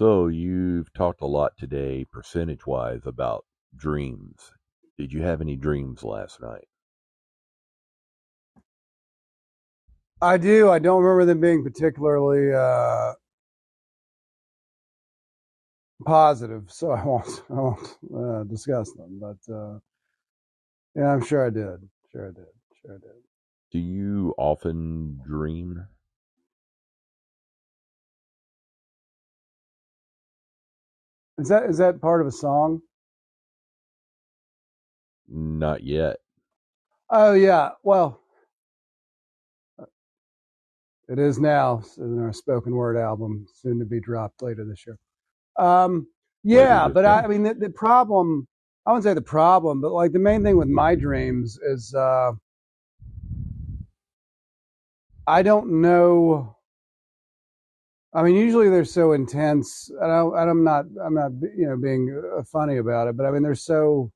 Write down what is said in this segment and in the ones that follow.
So you've talked a lot today, percentage wise, about dreams. Did you have any dreams last night? I do. I don't remember them being particularly uh, positive, so I won't. I won't uh, discuss them. But uh, yeah, I'm sure I did. Sure I did. Sure I did. Do you often dream? Is that is that part of a song? Not yet. Oh yeah. Well, it is now in our spoken word album, soon to be dropped later this year. Um, yeah, but I. I mean the, the problem. I wouldn't say the problem, but like the main thing with my dreams is uh, I don't know. I mean, usually they're so intense, and, I, I'm not, I'm not, you know, being uh, funny about it, but I mean, they're so,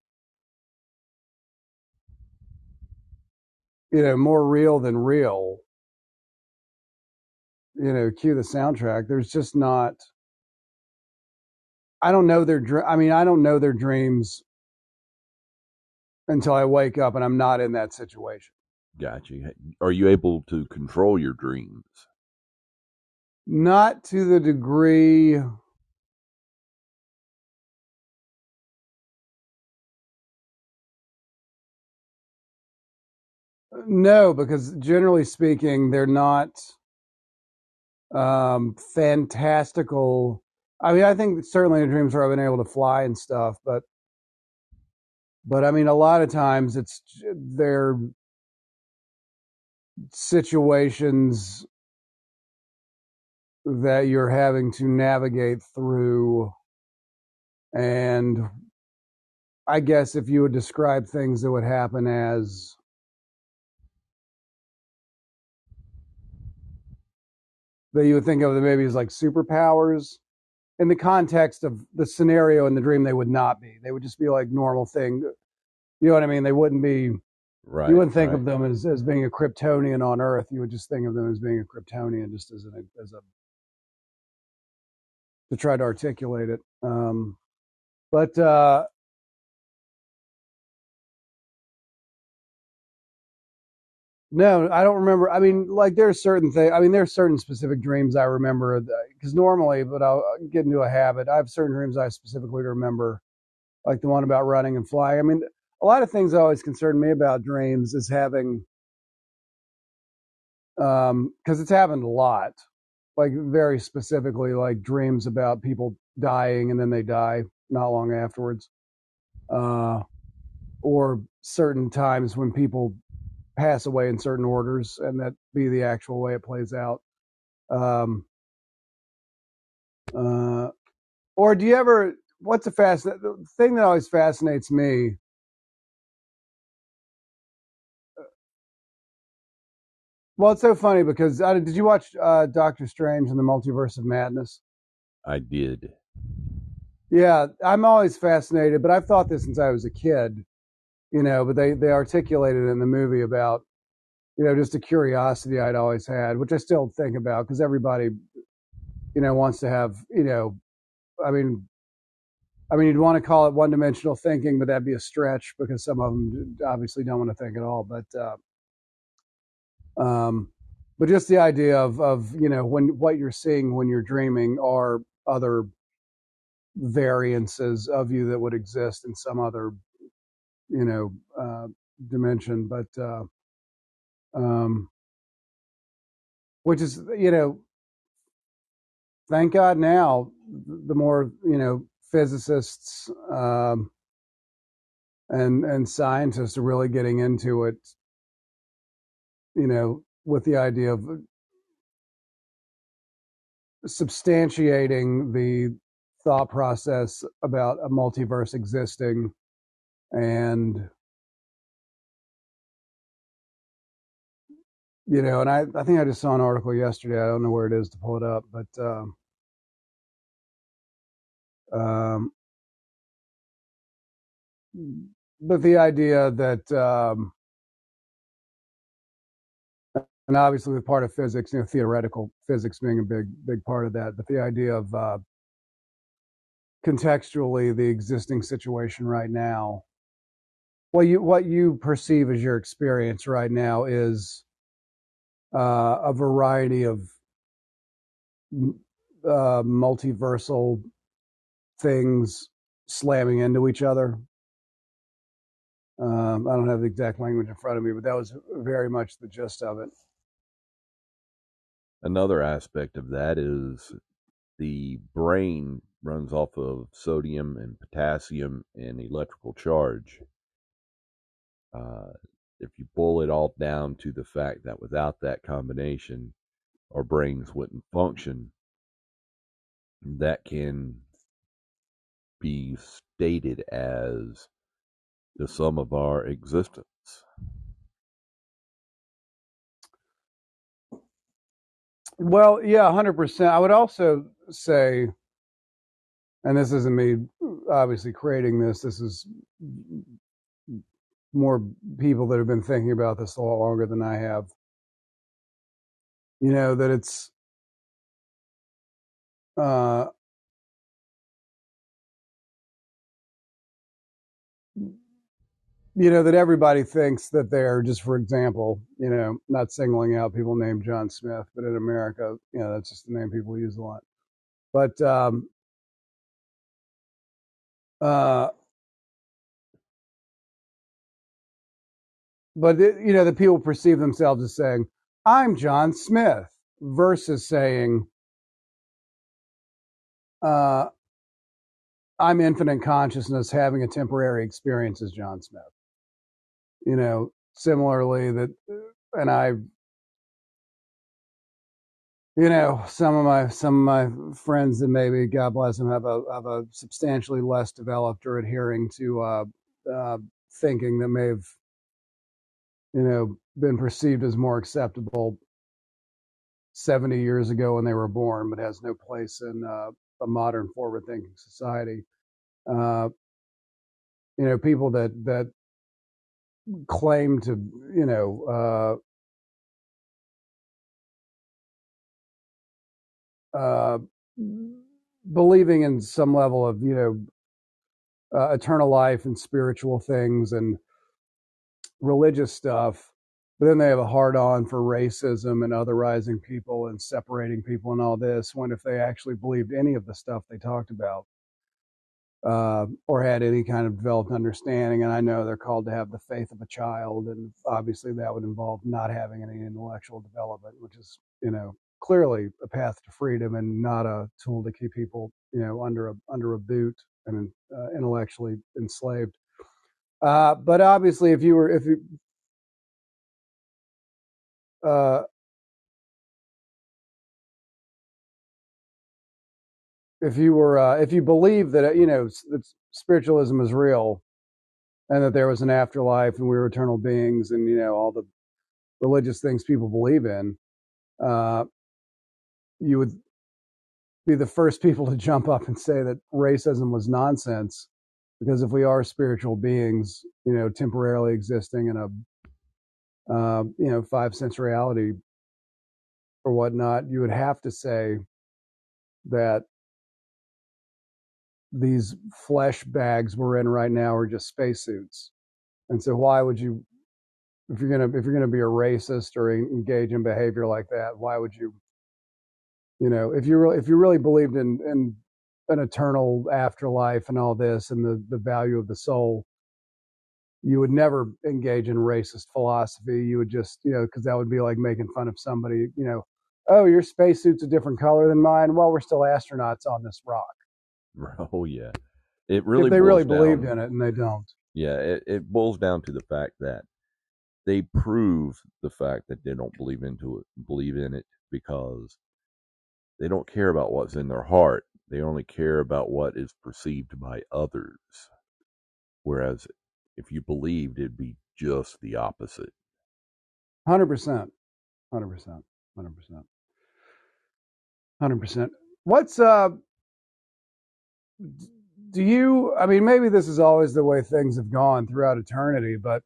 you know, more real than real. You know, cue the soundtrack. There's just not. I don't know their. I mean, I don't know their dreams until I wake up and I'm not in that situation. Gotcha. Are you able to control your dreams? Not to the degree. No, because generally speaking, they're not um, fantastical. I mean, I think certainly in dreams where I've been able to fly and stuff, but but I mean, a lot of times it's they're situations that you're having to navigate through, and I guess if you would describe things that would happen as that you would think of them maybe as like superpowers in the context of the scenario in the dream they would not be. They would just be like normal thing. You know what i mean? They wouldn't be right you wouldn't think right. of them as, as being a kryptonian on earth. You would just think of them as being a kryptonian just as an as a to try to articulate it um but uh no i don't remember i mean like there's certain things i mean there's certain specific dreams i remember because normally but i'll get into a habit i have certain dreams i specifically remember like the one about running and flying. I mean, a lot of things always concern me about dreams is having, um, because it's happened a lot, like very specifically, like dreams about people dying and then they die not long afterwards, uh, or certain times when people pass away in certain orders and that be the actual way it plays out. Um, uh, or do you ever? What's a fast the thing that always fascinates me? Well, it's so funny because uh, did you watch uh, Doctor Strange and the Multiverse of Madness? I did. Yeah, I'm always fascinated, but I've thought this since I was a kid, you know. But they they articulated in the movie about, you know, just a curiosity I'd always had, which I still think about because everybody, you know, wants to have, you know, I mean, I mean, you'd want to call it one dimensional thinking, but that'd be a stretch because some of them obviously don't want to think at all. But uh, um, but just the idea of of you know when what you're seeing when you're dreaming are other variances of you that would exist in some other you know uh, dimension, but uh, um, which is you know thank God now the more you know physicists um, and and scientists are really getting into it, you know, with the idea of substantiating the thought process about a multiverse existing and you know and i i think i just saw an article yesterday. I don't know where it is to pull it up but um um but the idea that um and obviously with part of physics you know theoretical physics being a big big part of that but the idea of uh contextually the existing situation right now. Well, you what you perceive as your experience right now is uh, a variety of uh, multiversal things slamming into each other. Um, I don't have the exact language in front of me, but that was very much the gist of it. Another aspect of that is the brain runs off of sodium and potassium and electrical charge. Uh, if you boil it all down to the fact that without that combination, our brains wouldn't function, that can be stated as the sum of our existence. Well, yeah, hundred percent. I would also say, and this isn't me obviously creating this. This is more people that have been thinking about this a lot longer than I have. You know that it's uh, you know that everybody thinks that they're just for example you know not singling out people named john smith but in america you know that's just the name people use a lot. But um uh but it, you know the people perceive themselves as saying i'm john smith versus saying uh i'm infinite consciousness having a temporary experience as john smith you know, similarly that, and I, you know, some of my some of my friends that maybe God bless them have a have a substantially less developed or adhering to uh, uh, thinking that may have, you know, been perceived as more acceptable 70 years ago when they were born, but has no place in uh, a modern forward thinking society. Uh, you know, people that that claim to, you know, uh, uh, believing in some level of, you know, uh, eternal life and spiritual things and religious stuff. But then they have a hard on for racism and otherizing people and separating people and all this. When if they actually believed any of the stuff they talked about, uh, or had any kind of developed understanding. And I know they're called to have the faith of a child, and obviously that would involve not having any intellectual development, which is, you know, clearly a path to freedom and not a tool to keep people, you know, under a under a boot and uh, intellectually enslaved. Uh, but obviously, if you were if you uh, if you were uh, if you believe that uh, you know that spiritualism is real and that there was an afterlife and we were eternal beings and you know all the religious things people believe in uh, you would be the first people to jump up and say that racism was nonsense because if we are spiritual beings you know temporarily existing in a uh, you know five sense reality or whatnot you would have to say that these flesh bags we're in right now are just spacesuits. And so why would you if you're gonna if you're gonna be a racist or engage in behavior like that, why would you you know, if you really if you really believed in in an eternal afterlife and all this and the, the value of the soul, you would never engage in racist philosophy. You would just, you know, because that would be like making fun of somebody, you know, oh, your spacesuit's a different color than mine. Well, we're still astronauts on this rock. Oh yeah, it really. If they really down, believed in it, and they don't. Yeah, it, it boils down to the fact that they prove the fact that they don't believe into it, believe in it because they don't care about what's in their heart. They only care about what is perceived by others. Whereas if you believed, it'd be just the opposite. Hundred percent, hundred percent, hundred percent, hundred percent. What's uh do you i mean maybe this is always the way things have gone throughout eternity but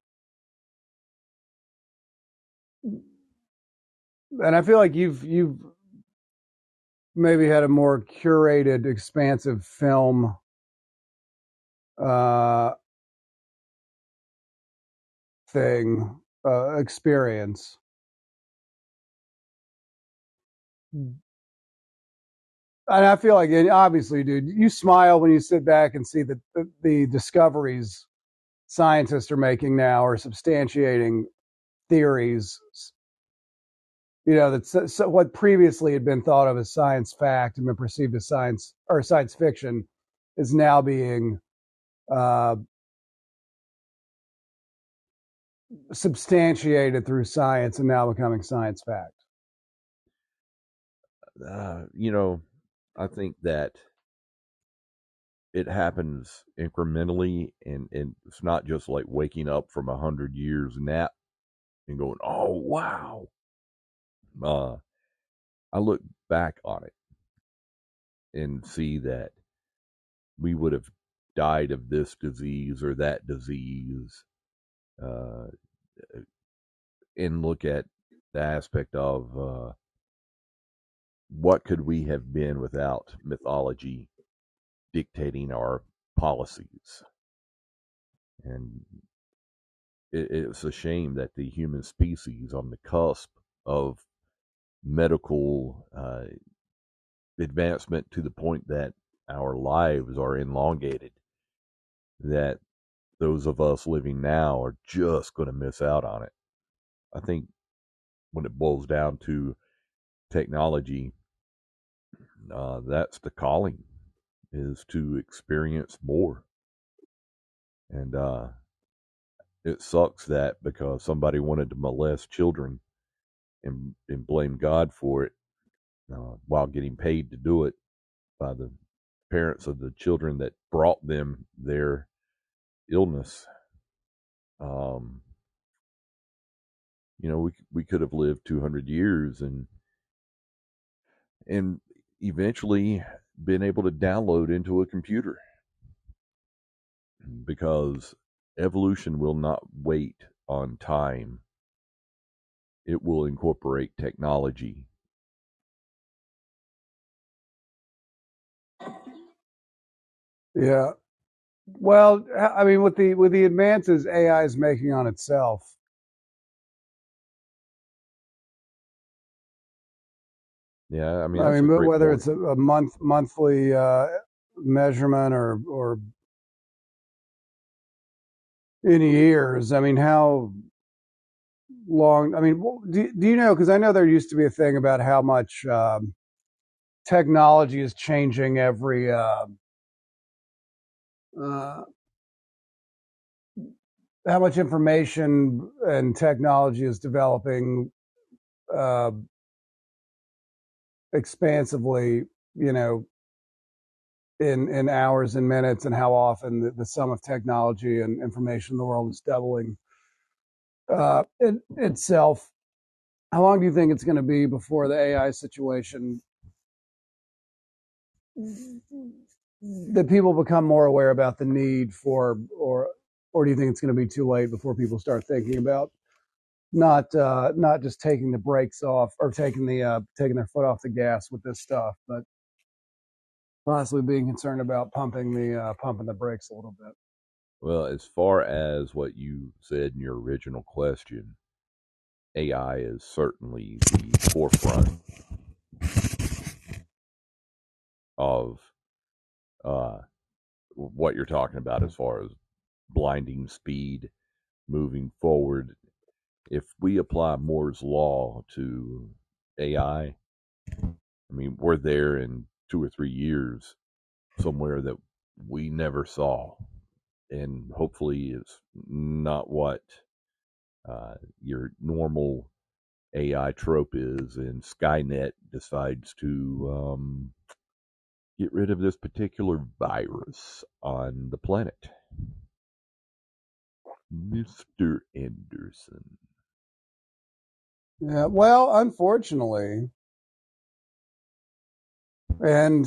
and i feel like you've you've maybe had a more curated expansive film uh, thing uh, experience. And I feel like, it, obviously, dude, you smile when you sit back and see the, the, the discoveries scientists are making now are substantiating theories you know that's so what previously had been thought of as science fact and been perceived as science or science fiction is now being uh, substantiated through science and now becoming science fact. Uh, you know, I think that it happens incrementally, and, and it's not just like waking up from a hundred years nap and going, "Oh wow." Uh, I look back on it and see that we would have died of this disease or that disease, uh, and look at the aspect of uh, what could we have been without mythology dictating our policies. And it, it's a shame that the human species on the cusp of medical uh, advancement to the point that our lives are elongated, that those of us living now are just going to miss out on it. I think when it boils down to technology, uh, that's the calling is to experience more. And uh, it sucks that because somebody wanted to molest children and, and blame God for it uh, while getting paid to do it by the parents of the children that brought them their illness. Um, you know, we we could have lived 200 years and and eventually been able to download into a computer because evolution will not wait on time. It will incorporate technology. Yeah. Well, I mean, with the with the advances AI is making on itself, Yeah, I mean I mean, whether point. it's a, a month monthly uh, measurement or or in years, I mean, how long? I mean, do, do you know? Because I know there used to be a thing about how much um, technology is changing every. Uh, uh, how much information and technology is developing uh, expansively, you know, in in hours and minutes, and how often the, the sum of technology and information in the world is doubling uh, it, itself. How long do you think it's going to be before the AI situation that people become more aware about the need for, or or do you think it's going to be too late before people start thinking about not uh, not just taking the brakes off or taking the uh, taking their foot off the gas with this stuff, but possibly being concerned about pumping the uh, pumping the brakes a little bit. Well, as far as what you said in your original question, AI is certainly the forefront of uh, what you're talking about as far as blinding speed moving forward. If we apply Moore's law to AI, I mean, we're there in two or three years somewhere that we never saw. And hopefully, it's not what uh, your normal AI trope is, and Skynet decides to um, get rid of this particular virus on the planet. Mr. Anderson. Yeah, well, unfortunately, and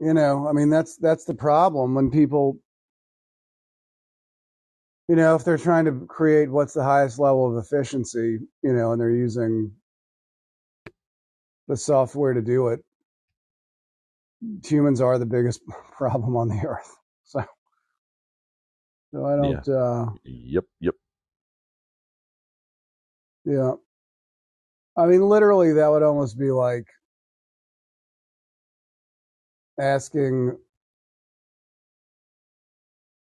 you know, I mean, that's that's the problem when people, you know, if they're trying to create what's the highest level of efficiency, you know, and they're using the software to do it, humans are the biggest problem on the earth. So So I don't. Yeah. Uh, yep. Yep. Yeah. I mean, literally, that would almost be like asking.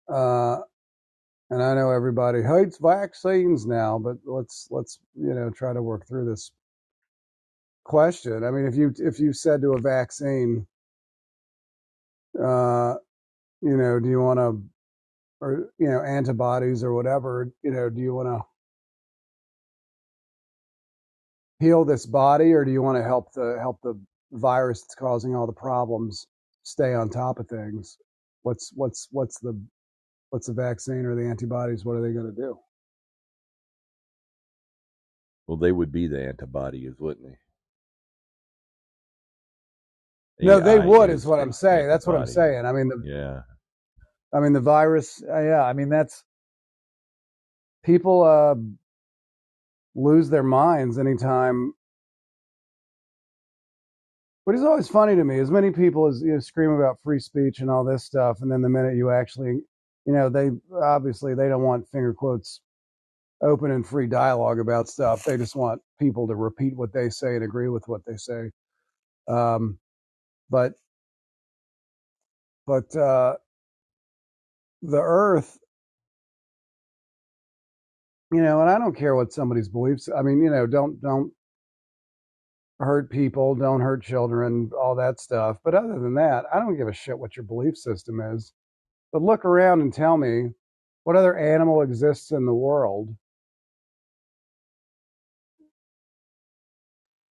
Uh, and I know everybody hates vaccines now, but let's let's you know try to work through this question. I mean, if you if you said to a vaccine, uh, you know, do you want to, or you know, antibodies or whatever, you know, do you want to heal this body, or do you want to help the help the virus that's causing all the problems stay on top of things? What's what's what's the what's the vaccine or the antibodies? What are they going to do? Well, they would be the antibodies, wouldn't they? No, they would, is what I'm saying. That's what I'm saying. I mean, the, yeah. I mean, the virus. Uh, yeah, I mean that's people uh, lose their minds anytime. What is always funny to me As many people as you know, scream about free speech and all this stuff, and then the minute you actually, you know, they obviously they don't want finger quotes open and free dialogue about stuff. They just want people to repeat what they say and agree with what they say. Um, but but uh, the earth you know and i don't care what somebody's beliefs i mean you know don't don't hurt people don't hurt children all that stuff but other than that i don't give a shit what your belief system is but look around and tell me what other animal exists in the world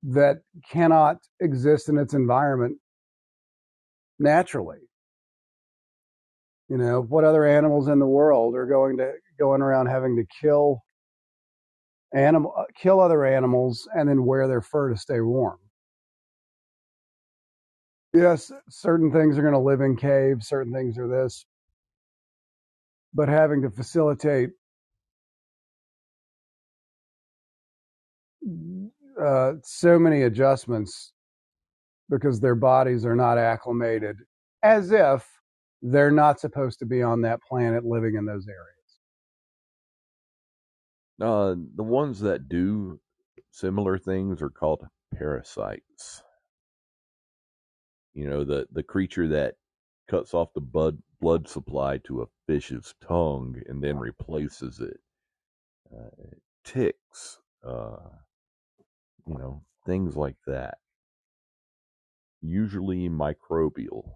that cannot exist in its environment naturally. You know, what other animals in the world are going to going around having to kill animal uh, kill other animals and then wear their fur to stay warm? Yes, certain things are going to live in caves, certain things are this. But having to facilitate uh, so many adjustments because their bodies are not acclimated, as if they're not supposed to be on that planet living in those areas. Uh, the ones that do similar things are called parasites. You know, the, the creature that cuts off the blood, blood supply to a fish's tongue and then replaces it. Uh, ticks, uh, you know, things like that usually microbial,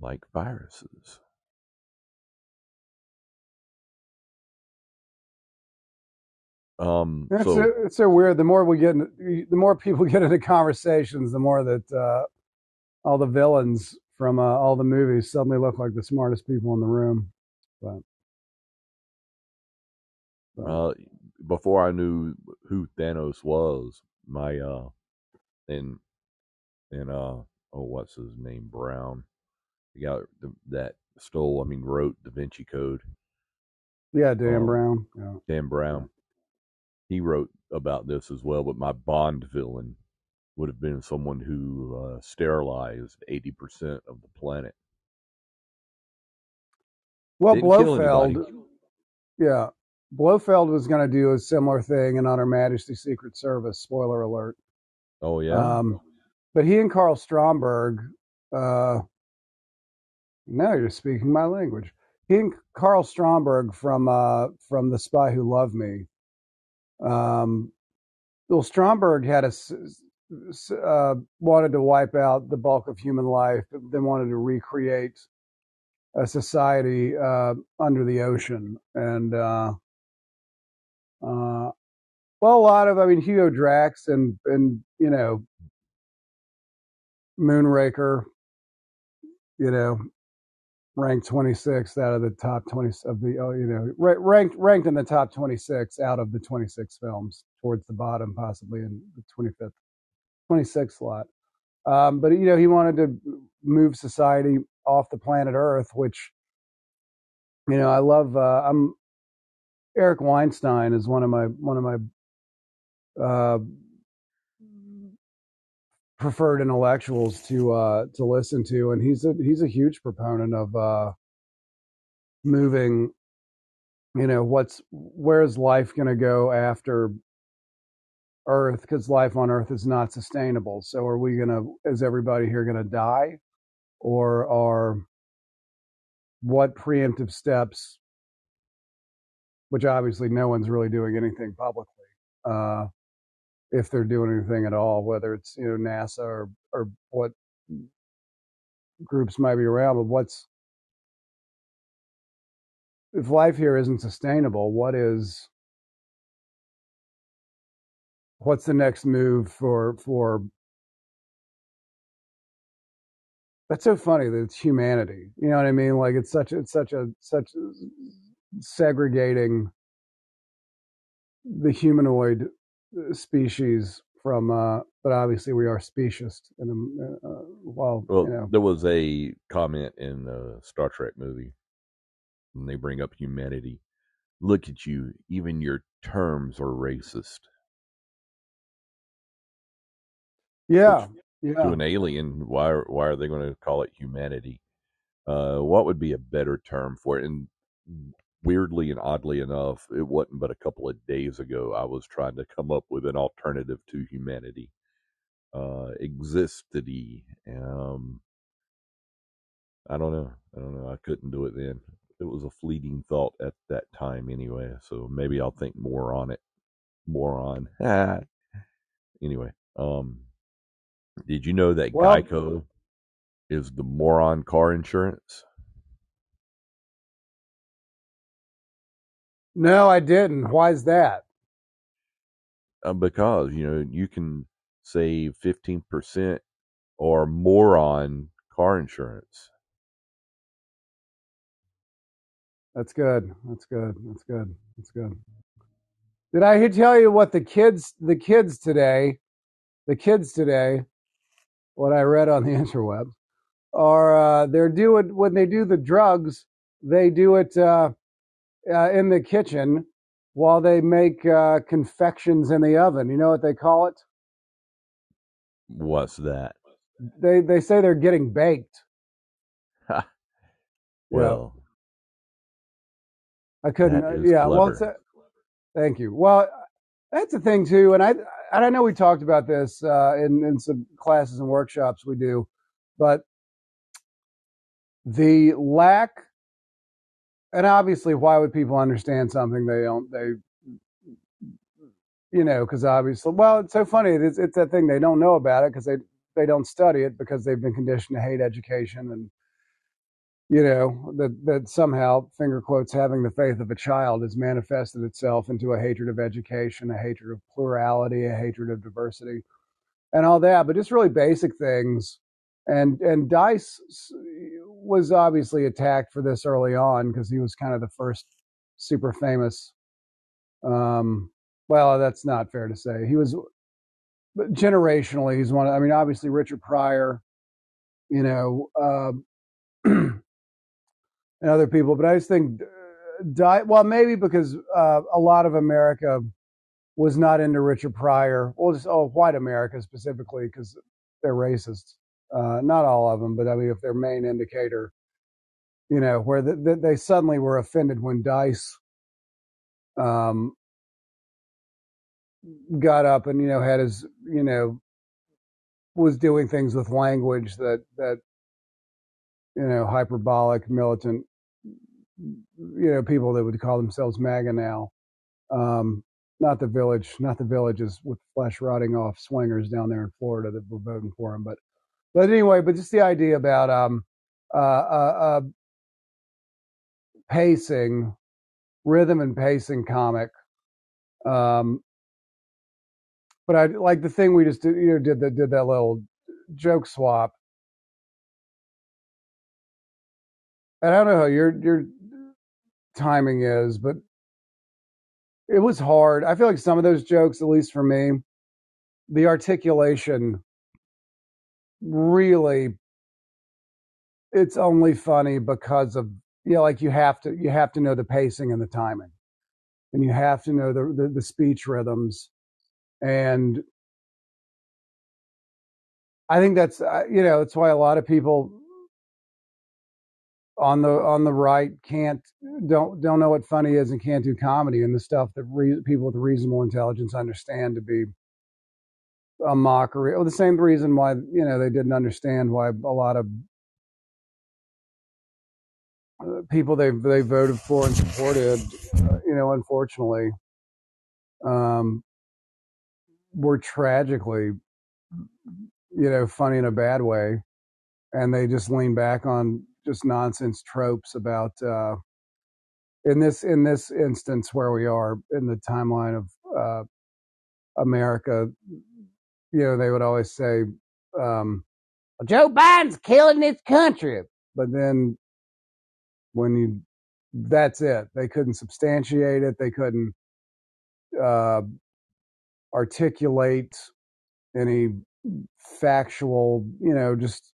like viruses. Um, it's, so, so, it's so weird. The more we get, in, the more people get into conversations, the more that uh, all the villains from uh, all the movies suddenly look like the smartest people in the room. But, but. Uh, before I knew who Thanos was, my uh and and uh oh what's his name Brown, the guy that stole I mean wrote Da Vinci Code. Yeah, Dan um, Brown. Yeah. Dan Brown. He wrote about this as well, but my Bond villain would have been someone who uh, sterilized eighty percent of the planet. Well, Didn't Blofeld, yeah, Blofeld was going to do a similar thing in On Her Majesty Secret Service. Spoiler alert. Oh yeah. Um, but he and Karl Stromberg, uh, now you're speaking my language. He and Karl Stromberg from uh, from The Spy Who Loved Me. Um, well, Stromberg had a uh, wanted to wipe out the bulk of human life, then wanted to recreate a society uh, under the ocean, and uh, uh, well, a lot of I mean Hugo Drax and and you know Moonraker, you know, ranked 26th out of the top 20 of the oh you know ranked ranked in the top 26 out of the 26 films towards the bottom possibly in the 25th 26th slot. Um, but you know he wanted to move society off the planet earth which you know i love uh, i'm eric weinstein is one of my one of my uh, preferred intellectuals to uh, to listen to, and he's a he's a huge proponent of uh, moving. You know, what's where's life going to go after Earth? Because life on Earth is not sustainable. So, are we going to? Is everybody here going to die, or are what preemptive steps? Which obviously no one's really doing anything publicly. Uh, if they're doing anything at all, whether it's you know NASA or or what groups might be around. But what's if life here isn't sustainable? What is what's the next move for for? That's so funny that it's humanity. You know what I mean? Like it's such it's such a such segregating the humanoid species from uh but obviously we are speciest in a, uh, well Well, you know there was a comment in the Star Trek movie when they bring up humanity. Look at you, even your terms are racist. yeah Which yeah to an alien, why are, why are they going to call it humanity? Uh, what would be a better term for it? And weirdly and oddly enough, it wasn't but a couple of days ago I was trying to come up with an alternative to humanity. Uh, existity. Um, I don't know. I don't know. I couldn't do it then. It was a fleeting thought at that time anyway. So maybe I'll think more on it. More on. anyway, um, did you know that well Geico is the moron car insurance? No i didn't. Why is that? Uh, because you know you can save fifteen percent or more on car insurance. that's good. That's good. That's good. That's good. Did i tell you what the kids the kids today the kids today what i read on the interweb are uh, they're doing when they do the drugs they do it uh, uh, in the kitchen while they make uh, confections in the oven. You know what they call it? What's that? they they say they're getting baked. Yeah. Well, i couldn't uh, yeah well it's clever. a, thank you. Well that's the thing too and i and i know we talked about this uh, in in some classes and workshops we do but the lack and obviously why would people understand something they don't they you know because obviously well it's so funny it's, it's that thing they don't know about it because they they don't study it because they've been conditioned to hate education and you know that that somehow finger quotes having the faith of a child has manifested itself into a hatred of education a hatred of plurality a hatred of diversity and all that but just really basic things and and dice was obviously attacked for this early on because he was kind of the first super famous um well that's not fair to say. He was but generationally he's one of, i mean obviously richard pryor you know um and other people but i just think uh, di- well maybe because uh, a lot of america was not into richard pryor. Well just oh white america specifically because they're racist uh, not all of them but i mean if their main indicator you know where the, the, they suddenly were offended when dice um, got up and you know had his you know was doing things with language that that you know hyperbolic militant you know people that would call themselves MAGA now. Um, not the village, not the villages with flesh rotting off swingers down there in Florida that were voting for him. But but anyway, but just the idea about um, uh, uh, uh, pacing, rhythm and pacing comic. Um, but I like the thing we just did, you know did that did that little joke swap. And I don't know how your your timing is, but it was hard. I feel like some of those jokes, at least for me, the articulation really it's only funny because of you know, like you have to you have to know the pacing and the timing. And you have to know the the, the speech rhythms and I think that's uh, you know that's why a lot of people on the on the right can't don't don't know what funny is and can't do comedy and the stuff that re- people with reasonable intelligence understand to be a mockery. Or the same reason why you know they didn't understand why a lot of people they they voted for and supported, uh, you know, unfortunately, um, were tragically, you know, funny in a bad way, and they just lean back on just nonsense tropes about. Uh, in this in this instance where we are in the timeline of uh, America, you know, they would always say, um, Joe Biden's killing this country. But then when you, that's it. They couldn't substantiate it. They couldn't uh, articulate any factual, you know, just,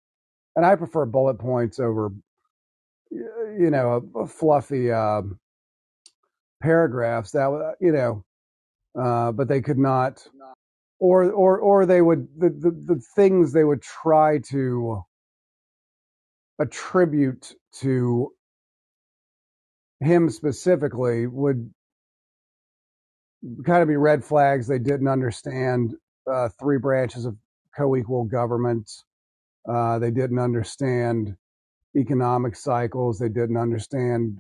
and I prefer bullet points over, you know, a, a fluffy uh, paragraphs that, you know, uh, but they could not or or or they would the, the the things they would try to attribute to him specifically would kind of be red flags they didn't understand uh, three branches of co-equal government. Uh, they didn't understand economic cycles. They didn't understand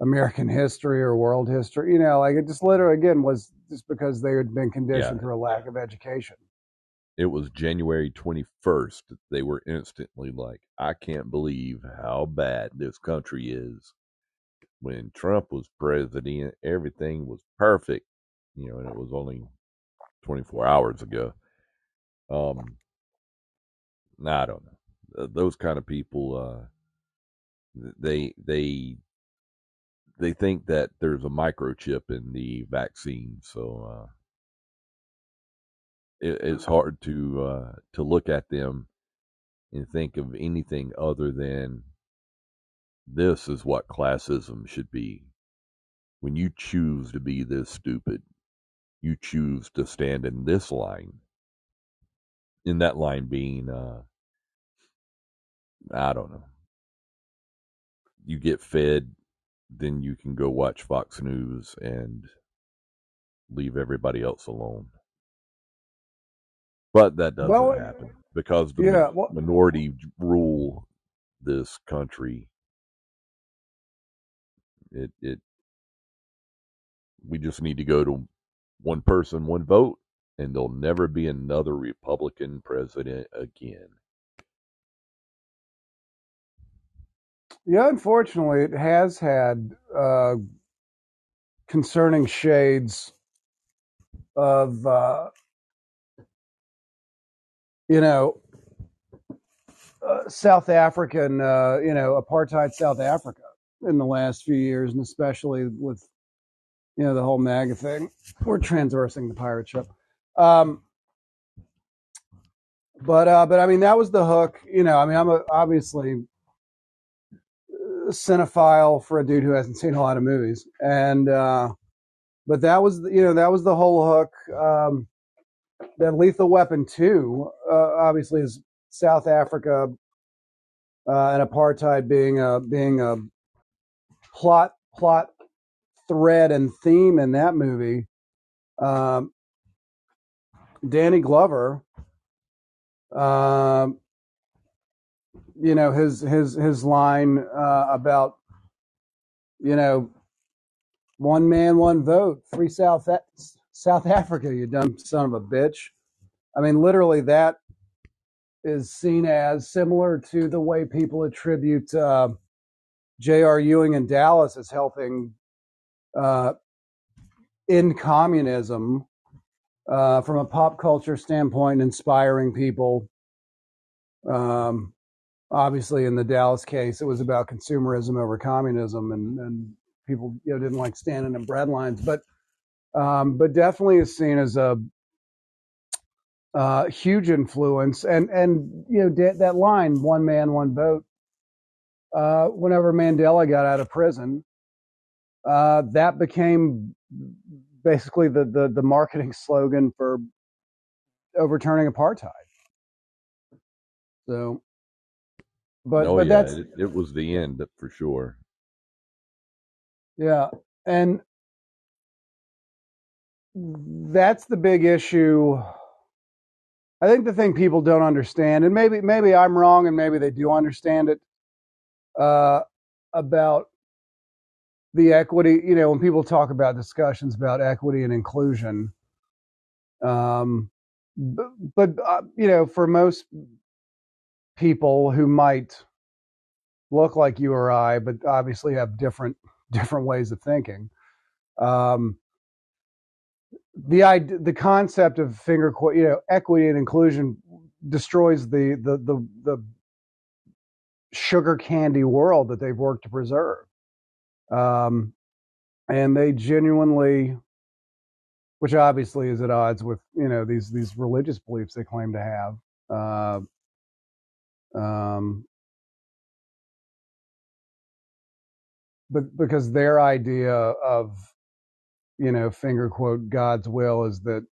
American history or world history. You know, like it just literally again was just because they had been conditioned Yeah. through a lack of education. It was January 21st. They were instantly like, I can't believe how bad this country is. When Trump was president, everything was perfect, you know, and it was only 24 hours ago. Um, I don't know. Those kind of people, uh, they they they think that there's a microchip in the vaccine, so uh, it, it's hard to uh, to look at them and think of anything other than this is what classism should be. When you choose to be this stupid, you choose to stand in this line. In that line being, uh, I don't know, you get fed, then you can go watch Fox News and leave everybody else alone. But that doesn't Well, happen because the yeah, well, minority rule this country. It it we just need to go to one person, one vote, and there'll never be another Republican president again. Yeah. Unfortunately, it has had uh, concerning shades of uh, you know uh, South African, uh, you know, apartheid South Africa in the last few years, and especially with you know the whole MAGA thing. We're transversing the pirate ship. Um, but uh, but I mean that was the hook. You know, I mean I'm a, obviously cinephile for a dude who hasn't seen a lot of movies, and uh, but that was you know that was the whole hook. Um, then Lethal Weapon two uh, obviously is South Africa uh, and apartheid being a being a plot plot thread and theme in that movie. Um, Danny Glover, um, you know his his his line uh, about you know one man one vote free South South Africa you dumb son of a bitch. I mean literally that is seen as similar to the way people attribute uh, J.R. Ewing in Dallas as helping uh, in communism uh, from a pop culture standpoint, inspiring people. Um, obviously, in the Dallas case, it was about consumerism over communism, and, and people you know didn't like standing in bread lines, but um, but definitely is seen as a uh, huge influence. And and you know that, that line, "One man, one vote." Uh, whenever Mandela got out of prison, uh, that became basically the, the the marketing slogan for overturning apartheid. So, but oh but yeah, that's it, it was the end for sure. yeah, and that's the big issue. I think the thing people don't understand, and maybe maybe I'm wrong, and maybe they do understand it uh, about the equity. You know, when people talk about discussions about equity and inclusion, um, but, but uh, you know, for most people who might look like you or I, but obviously have different different ways of thinking. Um, the the concept of finger you know, equity and inclusion destroys the the the the sugar candy world that they've worked to preserve. Um, and they genuinely, which obviously is at odds with you know these these religious beliefs they claim to have. Uh, um, but because their idea of you know finger quote God's will is that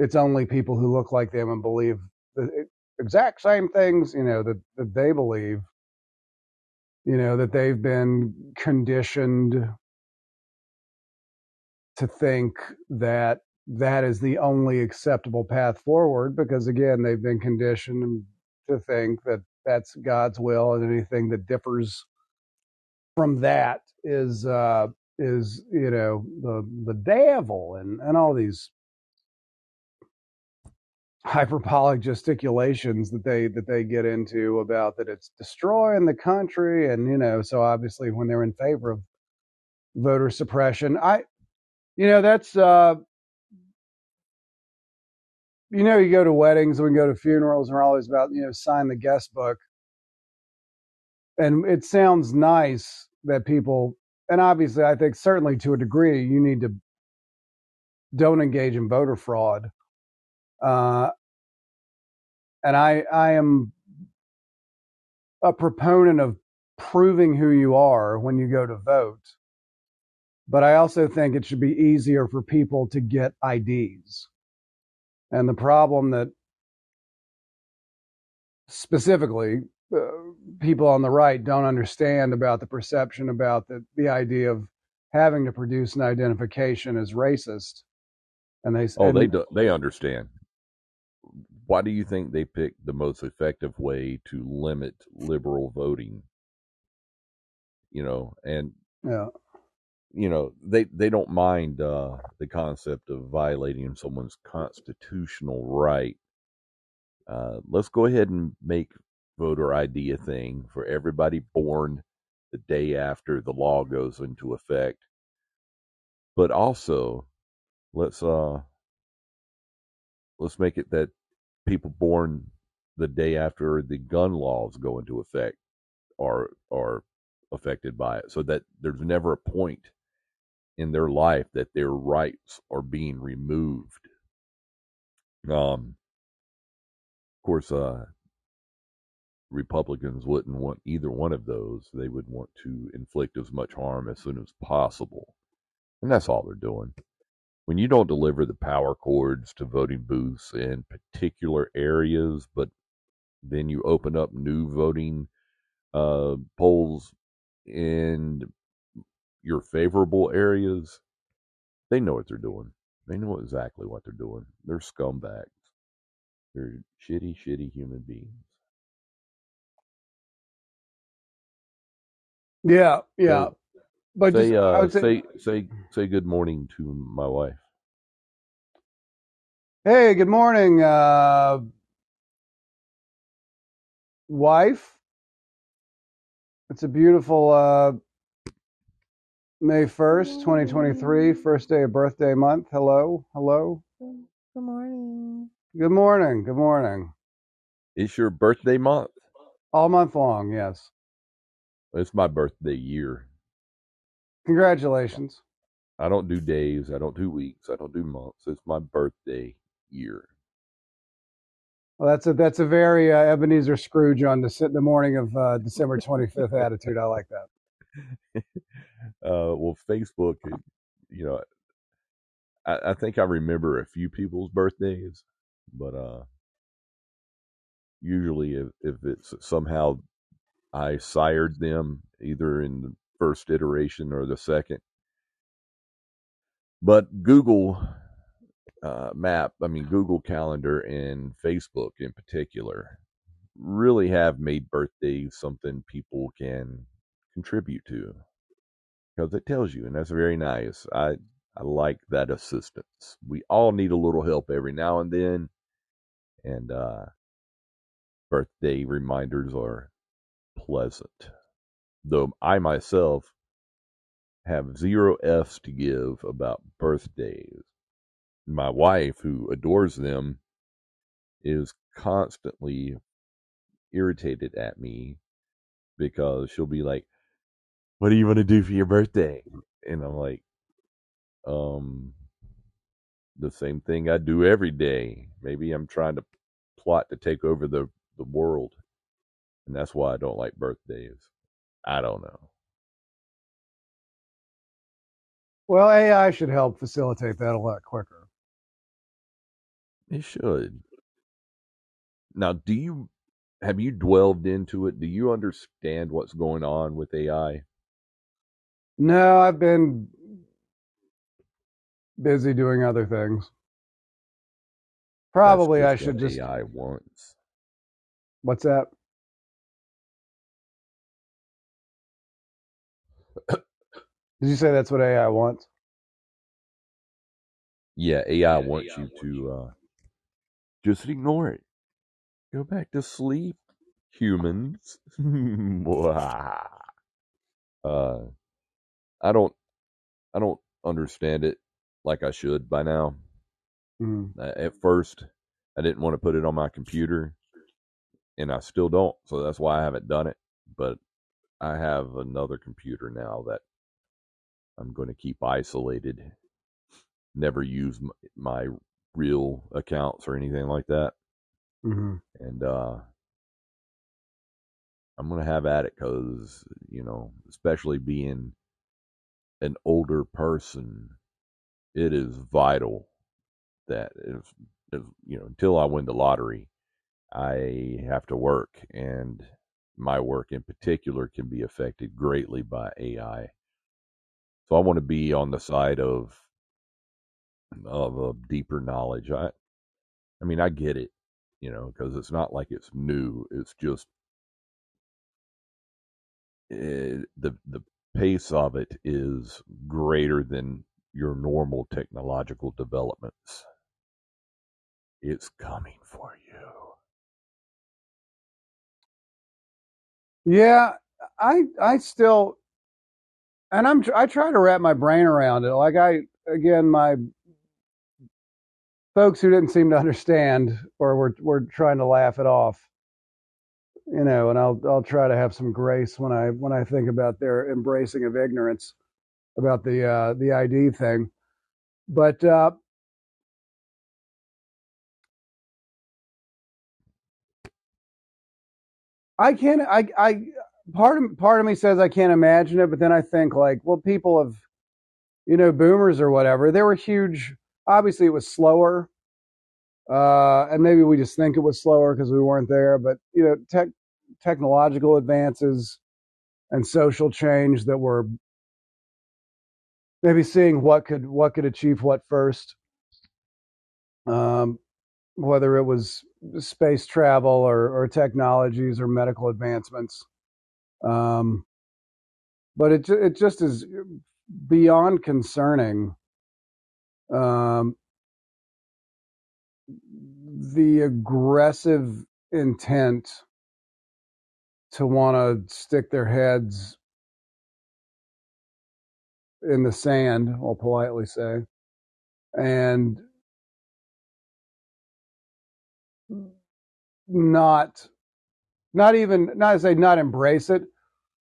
it's only people who look like them and believe the exact same things you know that, that they believe you know that they've been conditioned to think that that is the only acceptable path forward because again they've been conditioned to think that that's god's will and anything that differs from that is uh is you know the the devil and and all these hyperbolic gesticulations that they that they get into about that it's destroying the country and you know so obviously when they're in favor of voter suppression i you know that's uh you know you go to weddings we go to funerals and we're always about you know sign the guest book. And it sounds nice that people and obviously i think certainly to a degree you need to don't engage in voter fraud. Uh and i i am a proponent of proving who you are when you go to vote. But i also think it should be easier for people to get ids and the problem that specifically uh, people on the right don't understand about the perception about the, the idea of having to produce an identification as racist and they say Oh, and they do, they understand. Why do you think they picked the most effective way to limit liberal voting? You know, and yeah you know they they don't mind uh, the concept of violating someone's constitutional right. Uh, let's go ahead and make voter ID a thing for everybody born the day after the law goes into effect. But also, let's uh let's make it that people born the day after the gun laws go into effect are are affected by it so that there's never a point in their life that their rights are being removed. Um of course uh republicans wouldn't want either one of those. They would want to inflict as much harm as soon as possible and that's all they're doing. When you don't deliver the power cords to voting booths in particular areas but then you open up new voting uh, polls in your favorable areas, they know what they're doing. They know exactly what they're doing. They're scumbags. They're shitty, shitty human beings. yeah yeah So but just say, i uh, would say say, say, say good morning to my wife. hey good morning uh wife it's a beautiful uh may 1st 2023 first day of birthday month hello hello Good morning. good morning good morning It's your birthday month. all month long yes It's my birthday year. congratulations I don't do days. I don't do weeks. I don't do months. It's my birthday year. Well, that's a that's a very uh, Ebenezer Scrooge on the the morning of uh, December 25th attitude. I like that. Uh, well, Facebook, you know, I, I think I remember a few people's birthdays, but uh, usually if, if it's somehow I sired them either in the first iteration or the second. But Google uh, Map, I mean Google Calendar and Facebook in particular, really have made birthdays something people can contribute to because it tells you, and that's very nice. I I like that assistance. We all need a little help every now and then, and uh, birthday reminders are pleasant. Though I myself have zero F's to give about birthdays. My wife, who adores them, is constantly irritated at me because she'll be like, What do you want to do for your birthday? And I'm like, Um, the same thing I do every day. Maybe I'm trying to plot to take over the, the world. And that's why I don't like birthdays. I don't know. Well, AI should help facilitate that a lot quicker. It should. Now, do you have you dwelled into it? Do you understand what's going on with AI? No, I've been busy doing other things. Probably I should what just. AI wants. What's that? Did you say that's what AI wants? Yeah, AI wants you to uh, just ignore it. Go back to sleep, humans. uh, I don't, I don't understand it like I should by now. Mm. At first, I didn't want to put it on my computer, and I still don't. So that's why I haven't done it. But I have another computer now that I'm going to keep isolated. Never use m- my real accounts or anything like that. hmm And uh, I'm going to have at it because, you know, especially being an older person, it is vital that if, if you know until I win the lottery, I have to work, and my work in particular can be affected greatly by AI. So I want to be on the side of of a deeper knowledge. I I mean I get it, you know, because it's not like it's new. It's just eh, the the pace of it is greater than your normal technological developments. It's coming for you. Yeah, I I still and I'm I try to wrap my brain around it. Like I again, my folks who didn't seem to understand or were were trying to laugh it off, you know. And I'll I'll try to have some grace when I when I think about their embracing of ignorance about the uh, the ID thing. But uh, I can't. I I part of part of me says I can't imagine it, but then I think like, well, people have you know boomers or whatever. They were huge. Obviously, it was slower, uh, and maybe we just think it was slower because we weren't there. But you know, tech technological advances and social change that were maybe seeing what could what could achieve what first. Um, whether it was space travel or, or technologies or medical advancements. Um, but it it just is beyond concerning. Um, the aggressive intent to want to stick their heads in the sand, I'll politely say, and not not even not to say not embrace it,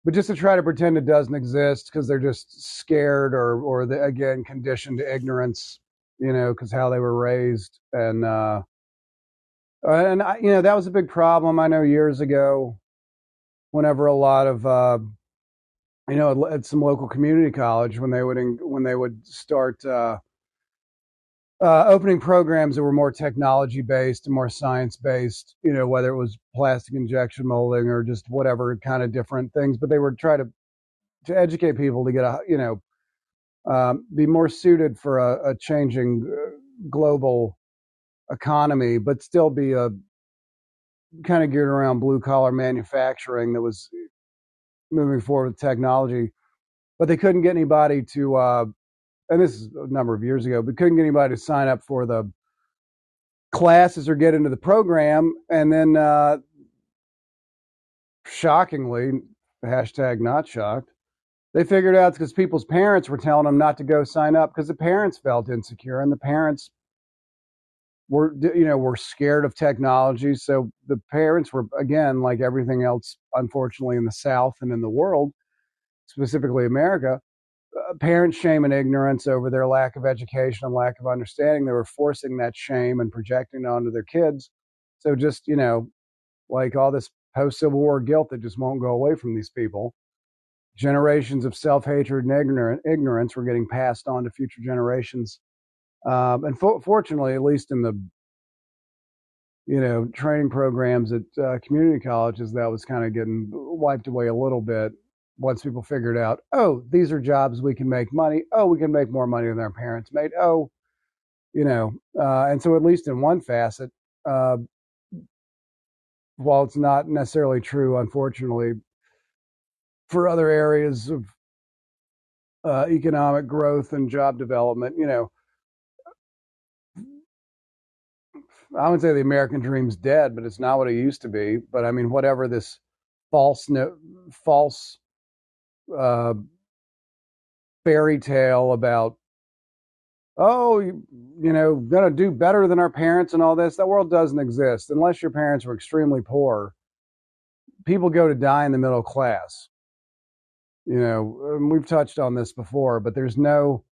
but just to try to pretend it doesn't exist because they're just scared or or the, again conditioned to ignorance, you know, because how they were raised and uh, and I, you know that was a big problem. I know years ago, whenever a lot of uh, you know at, some local community college when they would en- when they would start uh, uh, opening programs that were more technology based and more science based, you know, whether it was plastic injection molding or just whatever kind of different things, but they were trying to to educate people to get a you know um, be more suited for a, a changing uh, global economy, but still be a kind of geared around blue collar manufacturing that was moving forward with technology. But they couldn't get anybody to, uh, and this is a number of years ago, but couldn't get anybody to sign up for the classes or get into the program. And then, uh, shockingly, hashtag not shocked, they figured out because people's parents were telling them not to go sign up because the parents felt insecure and the parents were you know were scared of technology so the parents were again like everything else unfortunately in the south and in the world specifically america uh, parents shame and ignorance over their lack of education and lack of understanding. They were forcing that shame and projecting it onto their kids. So just you know like all this post civil war guilt that just won't go away from these people. Generations of self hatred and ignorance were getting passed on to future generations. Um, and fo- fortunately, at least in the you know training programs at uh, community colleges, that was kind of getting wiped away a little bit once people figured out, oh, these are jobs we can make money. Oh, we can make more money than our parents made. Oh, you know, uh, and so at least in one facet, uh, while it's not necessarily true, unfortunately, for other areas of uh, economic growth and job development. You know, I wouldn't say the American dream's dead, but it's not what it used to be. But I mean, whatever this false, false uh, fairy tale about, oh, you, you know, gonna do better than our parents and all this. That world doesn't exist unless your parents were extremely poor. People go to die in the middle class you know we've touched on this before but there's no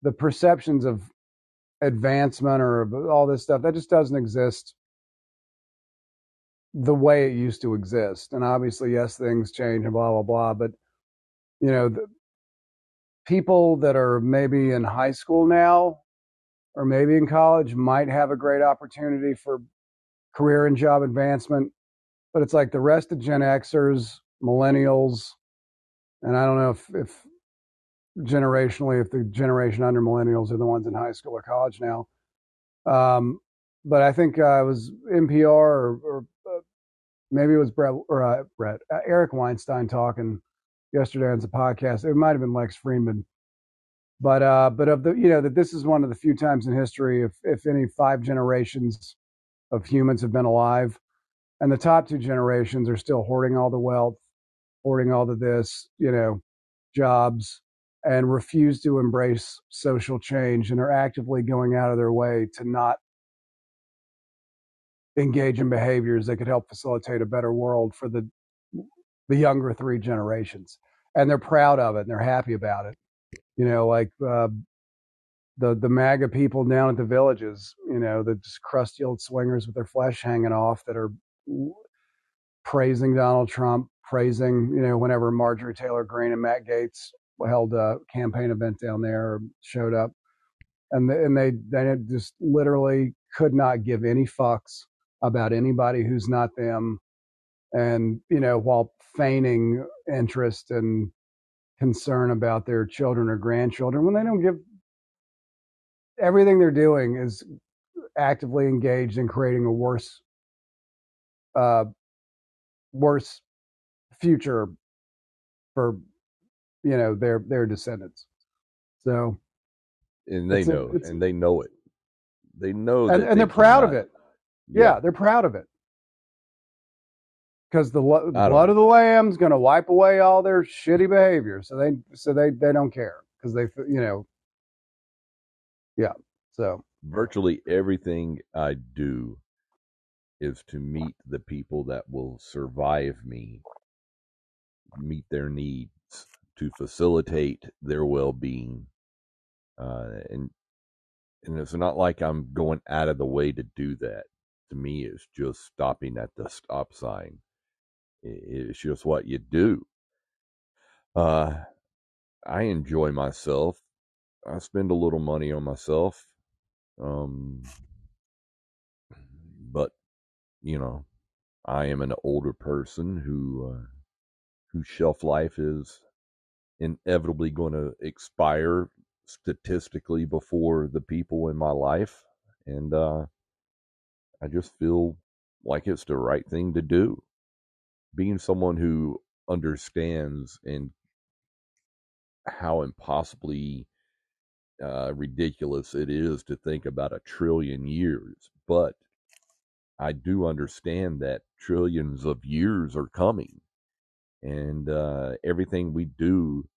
the perceptions of advancement or all this stuff that just doesn't exist the way it used to exist. And obviously yes things change and blah blah blah but you know the people that are maybe in high school now or maybe in college might have a great opportunity for career and job advancement but it's like the rest of gen xers millennials and I don't know if, if generationally, if the generation under millennials are the ones in high school or college now. Um, but I think uh, it was NPR or, or uh, maybe it was Bret or uh, Bret uh, Eric Weinstein talking yesterday on the podcast. It might have been Lex Fridman, but uh, but of the you know that this is one of the few times in history, if if any, five generations of humans have been alive, and the top two generations are still hoarding all the wealth hoarding all of this, you know, jobs and refuse to embrace social change and are actively going out of their way to not engage in behaviors that could help facilitate a better world for the the younger three generations. And they're proud of it and they're happy about it. You know like uh, the the maga people down at the villages you know the just crusty old swingers with their flesh hanging off that are praising donald trump praising, you know, whenever Marjorie Taylor Greene and Matt Gaetz held a campaign event down there showed up. And, the, and they, they just literally could not give any fucks about anybody who's not them. And, you know, while feigning interest and concern about their children or grandchildren, when they don't give everything they're doing is actively engaged in creating a worse, uh, worse future for you know their their descendants. So, and they know, a, and they know it. They know, and, and they are proud of it. Yeah. yeah. they're proud of it because the lo- blood of the lamb's going to wipe away all their shitty behavior. So they so they they don't care because they you know, yeah. So virtually everything I do is to meet the people that will survive me meet their needs, to facilitate their well-being, uh, and and it's not like I'm going out of the way to do that. To me, it's just stopping at the stop sign. It's just what you do. Uh, I enjoy myself. I spend a little money on myself. Um, but you know, I am an older person who uh, whose shelf life is inevitably going to expire statistically before the people in my life, and uh, I just feel like it's the right thing to do. Being someone who understands and how impossibly uh, ridiculous it is to think about a trillion years, but I do understand that trillions of years are coming, and uh, everything we do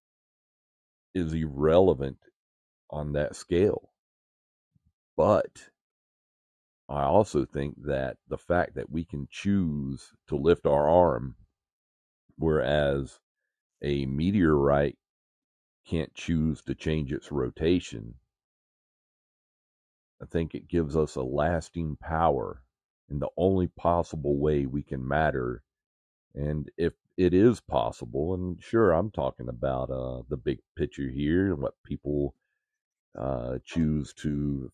is irrelevant on that scale. But I also think that the fact that we can choose to lift our arm, whereas a meteorite can't choose to change its rotation, I think it gives us a lasting power in the only possible way we can matter. And if it is possible, and sure, I'm talking about uh, the big picture here and what people uh, choose to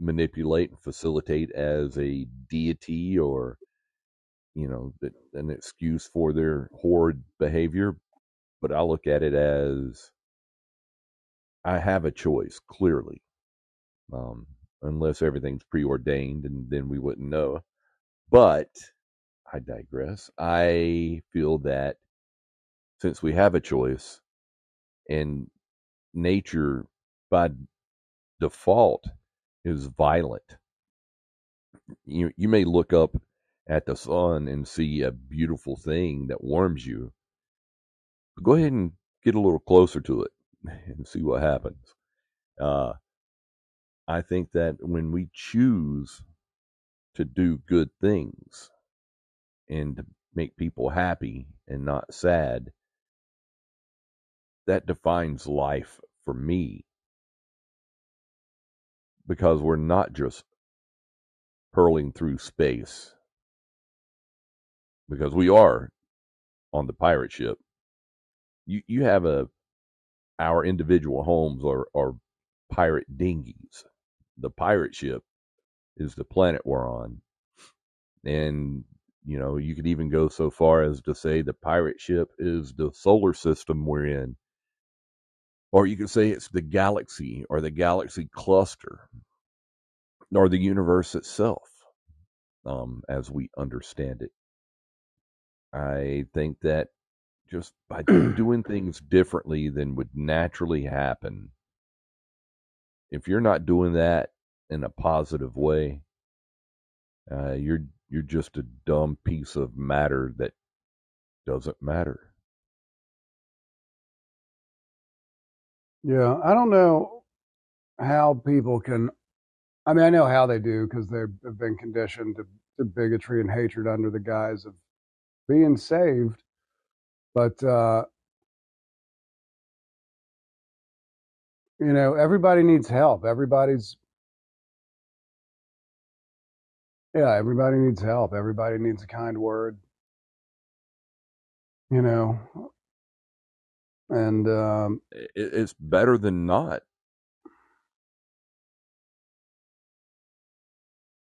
manipulate and facilitate as a deity or, you know, an excuse for their horrid behavior. But I look at it as I have a choice, clearly. Um, unless everything's preordained and then we wouldn't know. But I digress. I feel that since we have a choice and nature by default is violent, you you may look up at the sun and see a beautiful thing that warms you. But go ahead and get a little closer to it and see what happens. Uh, I think that when we choose to do good things and to make people happy and not sad, that defines life for me. Because we're not just hurling through space. Because we are on the pirate ship. You you have a our individual homes are are pirate dinghies. The pirate ship is the planet we're on. And, you know, you could even go so far as to say the pirate ship is the solar system we're in. Or you could say it's the galaxy or the galaxy cluster or the universe itself, um, as we understand it. I think that just by doing things differently than would naturally happen, if you're not doing that in a positive way, uh, you're you're just a dumb piece of matter that doesn't matter. Yeah, I don't know how people can. I mean, I know how they do because they've been conditioned to, to bigotry and hatred under the guise of being saved. But uh, you know, everybody needs help. Everybody's yeah, everybody needs help. Everybody needs a kind word. You know, and um, it, it's better than not.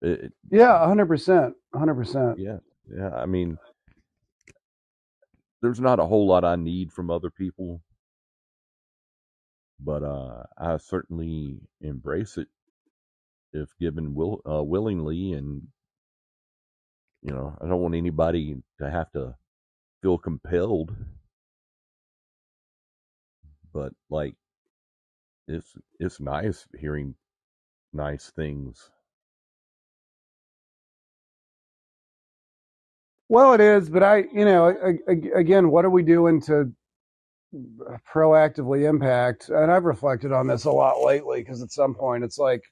It, yeah, hundred percent, hundred percent. Yeah, yeah. I mean, there's not a whole lot I need from other people, but uh, I certainly embrace it if given will uh, willingly and you know i don't want anybody to have to feel compelled. But like it's it's nice hearing nice things. Well it is but i you know again what are we doing to proactively impact? And i've reflected on this a lot lately because at some point it's like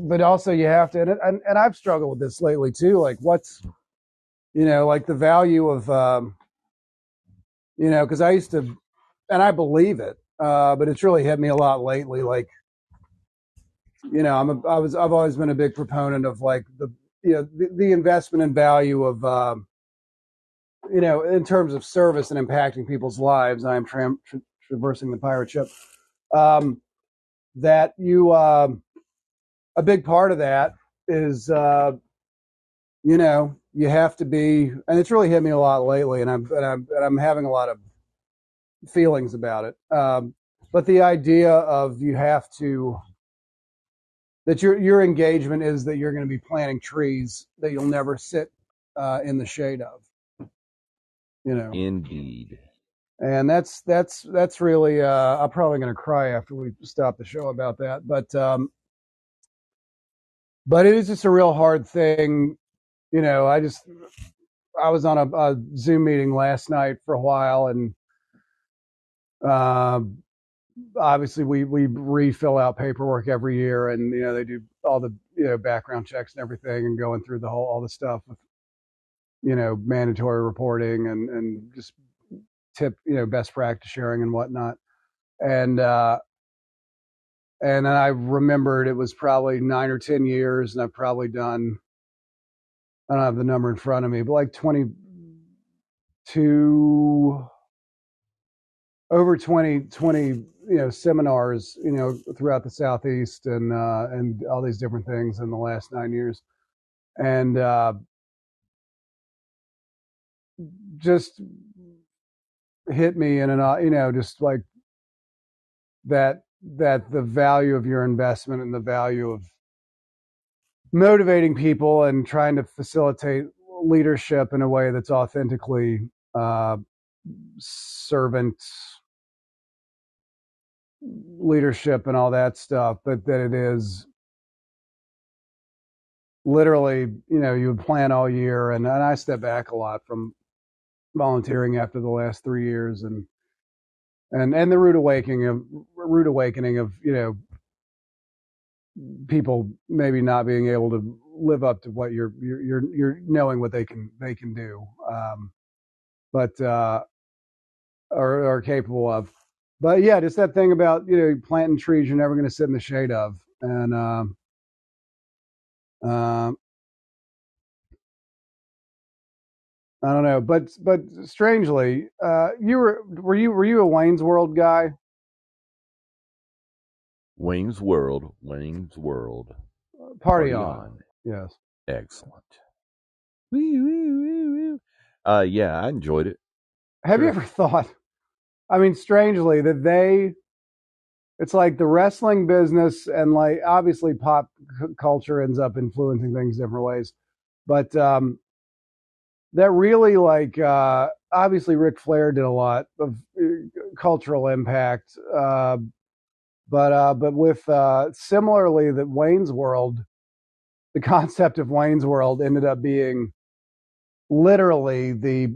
but also you have to, and, and I've struggled with this lately too. Like, what's, you know, like the value of, um, you know, because I used to, and I believe it, uh, but it's really hit me a lot lately. Like, you know, I'm a, I was, I've always been a big proponent of like the, you know, the, the investment and value of, um, you know, in terms of service and impacting people's lives. I am tra- tra- traversing the pirate ship. Um, that you um, a big part of that is uh, you know you have to be, and it's really hit me a lot lately, and I'm and I'm and I'm having a lot of feelings about it. Um, but the idea of you have to that your your engagement is that you're going to be planting trees that you'll never sit uh, in the shade of. You know, Indeed. and that's that's that's really uh, I'm probably going to cry after we stop the show about that. But um, but it is just a real hard thing. You know, I just I was on a, a Zoom meeting last night for a while, and uh, obviously we we refill out paperwork every year, and you know they do all the you know background checks and everything, and going through the whole all the stuff with you know mandatory reporting and and just tip you know best practice sharing and whatnot, and uh, and then I remembered it was probably nine or ten years, and I've probably done I don't have the number in front of me, but like twenty two over 20, 20 you know seminars you know throughout the southeast and uh and all these different things in the last nine years. And uh just hit me in an uh, you know just like that that the value of your investment and the value of motivating people and trying to facilitate leadership in a way that's authentically uh servant leadership and all that stuff, but that it is literally, you know, you would plan all year. And, and I step back a lot from volunteering after the last three years and, and, and the rude awakening of rude awakening of, you know, people maybe not being able to live up to what you're, you're, you're, you're knowing what they can, they can do. Um, but, uh, are, are capable of but yeah, just that thing about you know planting trees you're never going to sit in the shade of, and um, um, I don't know, but but strangely, uh, you were were you were you a Wayne's World guy? Wayne's World. Wayne's World. Party, on. Yes. Excellent. Woo, woo, woo, woo. Uh, yeah, I enjoyed it. Have you ever thought? I mean, strangely, that they. It's like the wrestling business, and like obviously pop c- culture ends up influencing things different ways, but um, that really like uh, obviously Ric Flair did a lot of uh, cultural impact, uh, but uh, but with uh, similarly that Wayne's World, the concept of Wayne's World ended up being literally the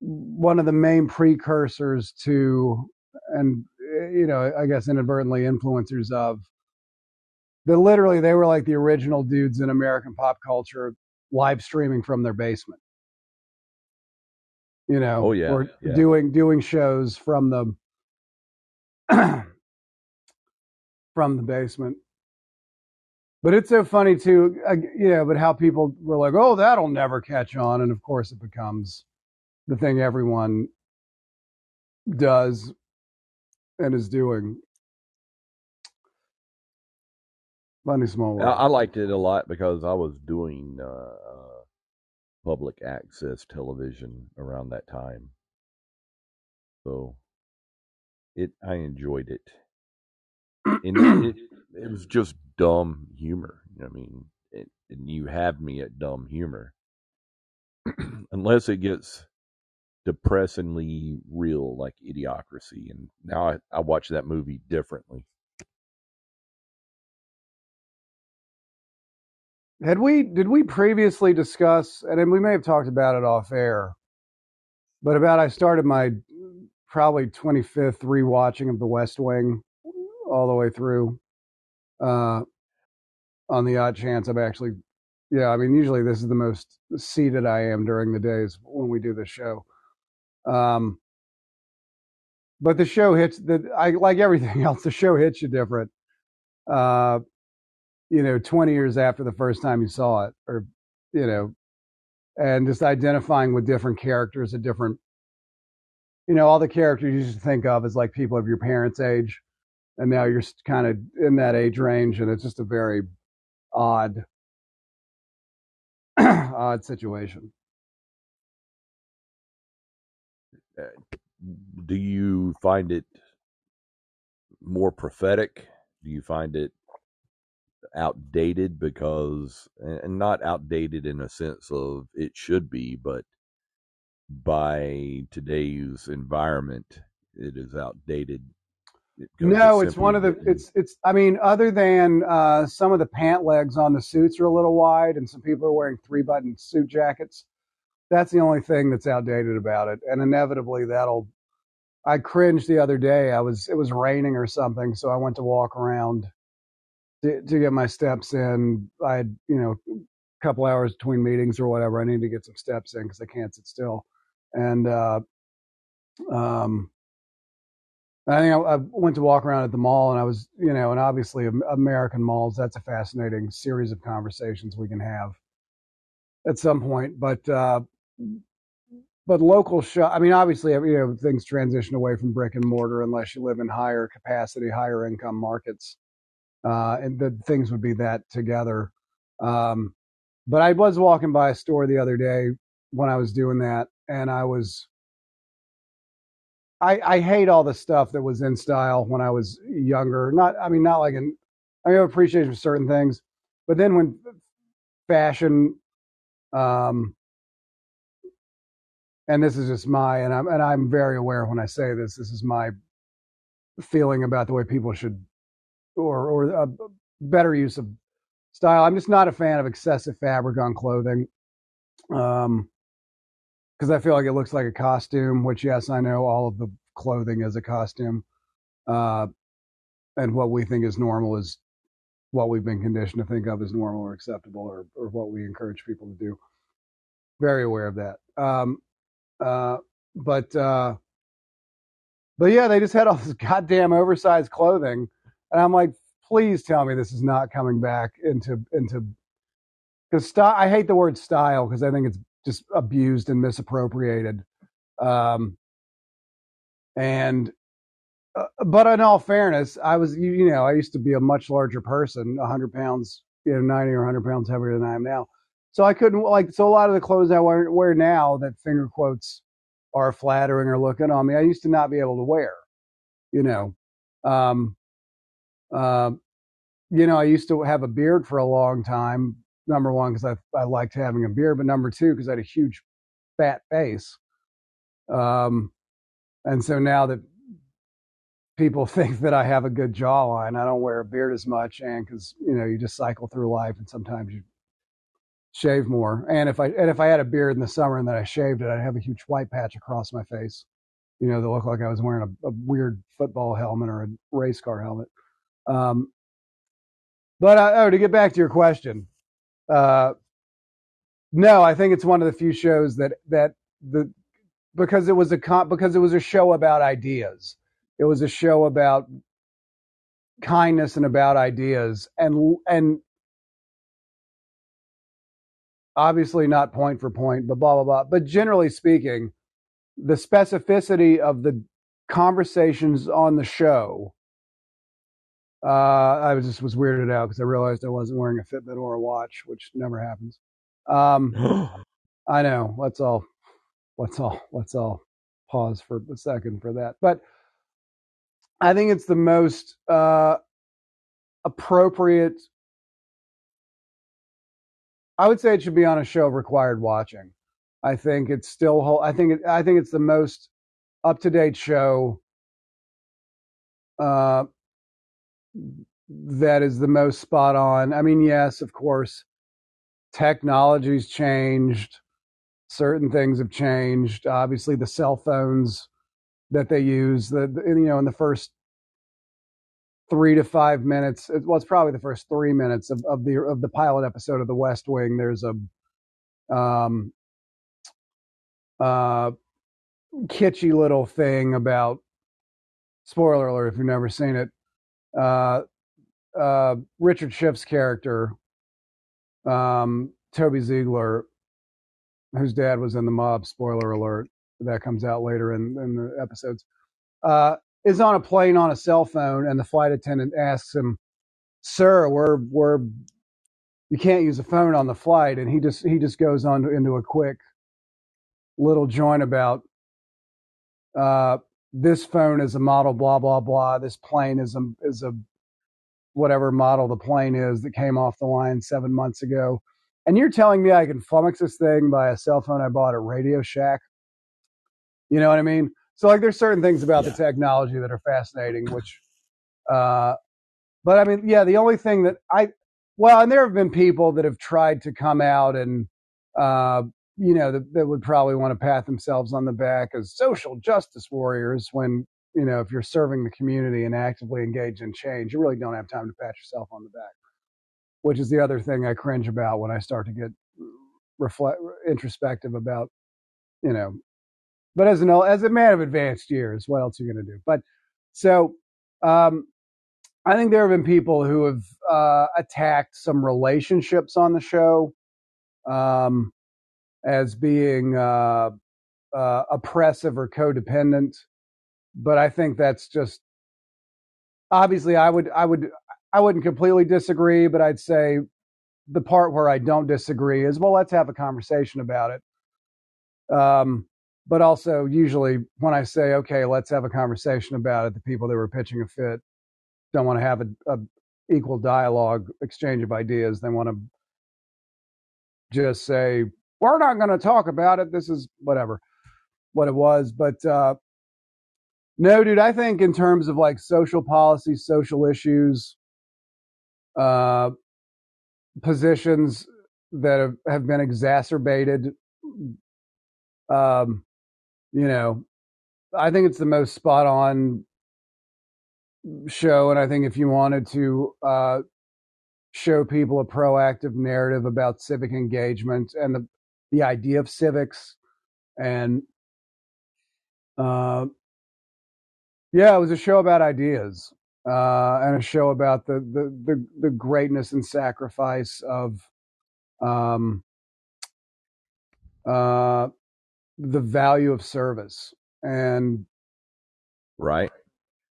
one of the main precursors to and uh, you know I guess inadvertently influencers of that literally they were like the original dudes in American pop culture live streaming from their basement. You know, Oh, yeah, or yeah. doing doing shows from the from the basement. But it's so funny too, uh, you know. But how people were like, "Oh, that'll never catch on," and of course, it becomes the thing everyone does and is doing. Funny small I, world. I liked it a lot because I was doing uh, uh, public access television around that time, so it I enjoyed it. And it, it was just dumb humor. I mean, it, and you have me at dumb humor, unless it gets depressingly real, like Idiocracy. And now I, I watch that movie differently. Had we did we previously discuss, and we may have talked about it off air, but about I started my probably 25th rewatching of The West Wing all the way through. Uh, on the odd chance I'm actually, yeah, I mean, usually this is the most seated I am during the days when we do this show. Um, but the show hits the I like everything else. The show hits you different. Uh, you know, 20 years after the first time you saw it, or you know, and just identifying with different characters at different, you know, all the characters you should think of as like people of your parents' age, and now you're kind of in that age range, and it's just a very odd, odd situation. Uh, do you find it more prophetic? Do you find it outdated because, and not outdated in a sense of it should be, but by today's environment, it is outdated. No, it's one of the. It's it's. I mean, other than uh, some of the pant legs on the suits are a little wide, and some people are wearing three button suit jackets. That's the only thing that's outdated about it, and inevitably that'll. I cringed the other day. I was it was raining or something, so I went to walk around to, to get my steps in. I had you know a couple hours between meetings or whatever. I need to get some steps in because I can't sit still, and uh, um I think I, I, went to walk around at the mall, and I was, you know, and obviously American malls. That's a fascinating series of conversations we can have at some point. But uh, but local shop. I mean, obviously, you know, things transition away from brick and mortar unless you live in higher capacity, higher income markets, uh, and the things would be that together. Um, but I was walking by a store the other day when I was doing that, and I was I, I hate all the stuff that was in style when I was younger. Not, I mean, not like in, I have appreciation for certain things, but then when fashion, um, and this is just my, and I'm, and I'm very aware when I say this, this is my feeling about the way people should, or, or a better use of style. I'm just not a fan of excessive fabric on clothing. Um, because I feel like it looks like a costume. Which, yes, I know all of the clothing is a costume, uh, and what we think is normal is what we've been conditioned to think of as normal or acceptable, or or what we encourage people to do. Very aware of that. Um, uh, but uh, but yeah, they just had all this goddamn oversized clothing, and I'm like, please tell me this is not coming back into into because. I hate the word style because I think it's just abused and misappropriated. Um, and uh, but in all fairness, I was you, you, know I used to be a much larger person, 100 pounds, you know, 90 or 100 pounds heavier than I am now. So I couldn't like so a lot of the clothes I wear, wear now that finger quotes are flattering or looking on me. I used to not be able to wear, you know. Um, uh, you know, I used to have a beard for a long time, number one because I I liked having a beard, but number two because I had a huge fat face. Um, and so now that people think that I have a good jawline, I don't wear a beard as much, and because you know you just cycle through life, and sometimes you shave more. And if I and if I had a beard in the summer and then I shaved it, I'd have a huge white patch across my face. You know, that looked like I was wearing a, a weird football helmet or a race car helmet. Um, but uh, oh, to get back to your question, uh, no, I think it's one of the few shows that that the because it was a con- because it was a show about ideas. It was a show about kindness and about ideas and and obviously not point for point, but blah blah blah. But generally speaking, the specificity of the conversations on the show uh, I was just was weirded out because I realized I wasn't wearing a Fitbit or a watch, which never happens. Um, I know. Let's all let's all let's all pause for a second for that. But I think it's the most uh, appropriate. I would say it should be on a show required watching. I think it's still. whole. I think it, I think it's the most up to date show. Uh, that is the most spot on. I mean, yes, of course, technology's changed. Certain things have changed. Obviously, the cell phones that they use, the, you know, in the first three to five minutes, well, it's probably the first three minutes of, of the of the pilot episode of The West Wing. There's a um, uh, kitschy little thing about spoiler alert if you've never seen it uh, uh, Richard Schiff's character, um, Toby Ziegler, whose dad was in the mob. Spoiler alert! That comes out later in, in the episodes. Uh, is on a plane on a cell phone, and the flight attendant asks him, "Sir, we're we're you can't use a phone on the flight," and he just he just goes on to, into a quick little joint about uh, this phone is a model blah blah blah. This plane is a is a whatever model the plane is that came off the line seven months ago. And you're telling me I can flummox this thing by a cell phone I bought at Radio Shack? You know what I mean? So like, there's certain things about Yeah. the technology that are fascinating, which, uh, but I mean, yeah, the only thing that I, well, and there have been people that have tried to come out and, uh, you know, that, that would probably want to pat themselves on the back as social justice warriors when, you know, if you're serving the community and actively engaged in change, you really don't have time to pat yourself on the back, which is the other thing I cringe about when I start to get reflect introspective about, you know, but as an as a man of advanced years, what else are you going to do? But so um, I think there have been people who have uh, attacked some relationships on the show um, as being uh, uh, oppressive or codependent, but I think that's just obviously I would I would I wouldn't completely disagree, but I'd say the part where I don't disagree is well, let's have a conversation about it. Um, but also, usually when I say okay, let's have a conversation about it, the people that were pitching a fit don't want to have a, a equal dialogue, exchange of ideas. They want to just say we're not going to talk about it. This is whatever what it was, but uh, no, dude. I think in terms of like social policy, social issues, uh, positions that have, have been exacerbated. Um, you know, I think it's the most spot on show. And I think if you wanted to uh, show people a proactive narrative about civic engagement and the, the idea of civics and uh, yeah, it was a show about ideas uh, and a show about the, the, the, the greatness and sacrifice of um, uh, the value of service. And Right?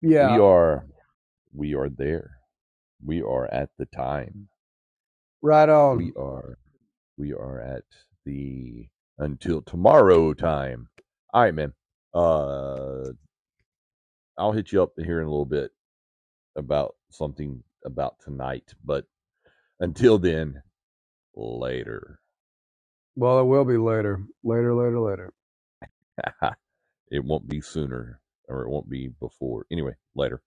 yeah, We are we are there. We are at the time. right on. We are we are at the until tomorrow time. All right, man. Uh I'll hit you up here in a little bit about something about tonight, but until then, later. Well, it will be later, later, later, later. it won't be sooner or it won't be before. Anyway, later.